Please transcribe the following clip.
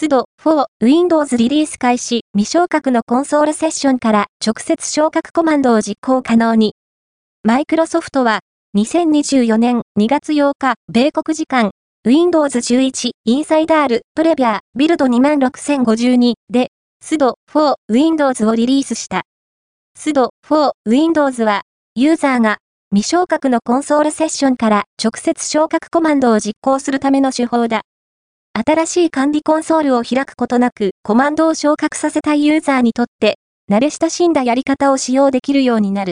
スド4 Windows リリース開始未昇格のコンソールセッションから直接昇格コマンドを実行可能に。マイクロソフトは2024年2月8日米国時間 Windows 11インサイダールプレビアビルド26052でスド4 Windows をリリースした。スド4 Windows はユーザーが未昇格のコンソールセッションから直接昇格コマンドを実行するための手法だ。新しい管理コンソールを開くことなくコマンドを昇格させたいユーザーにとって、慣れ親しんだやり方を使用できるようになる。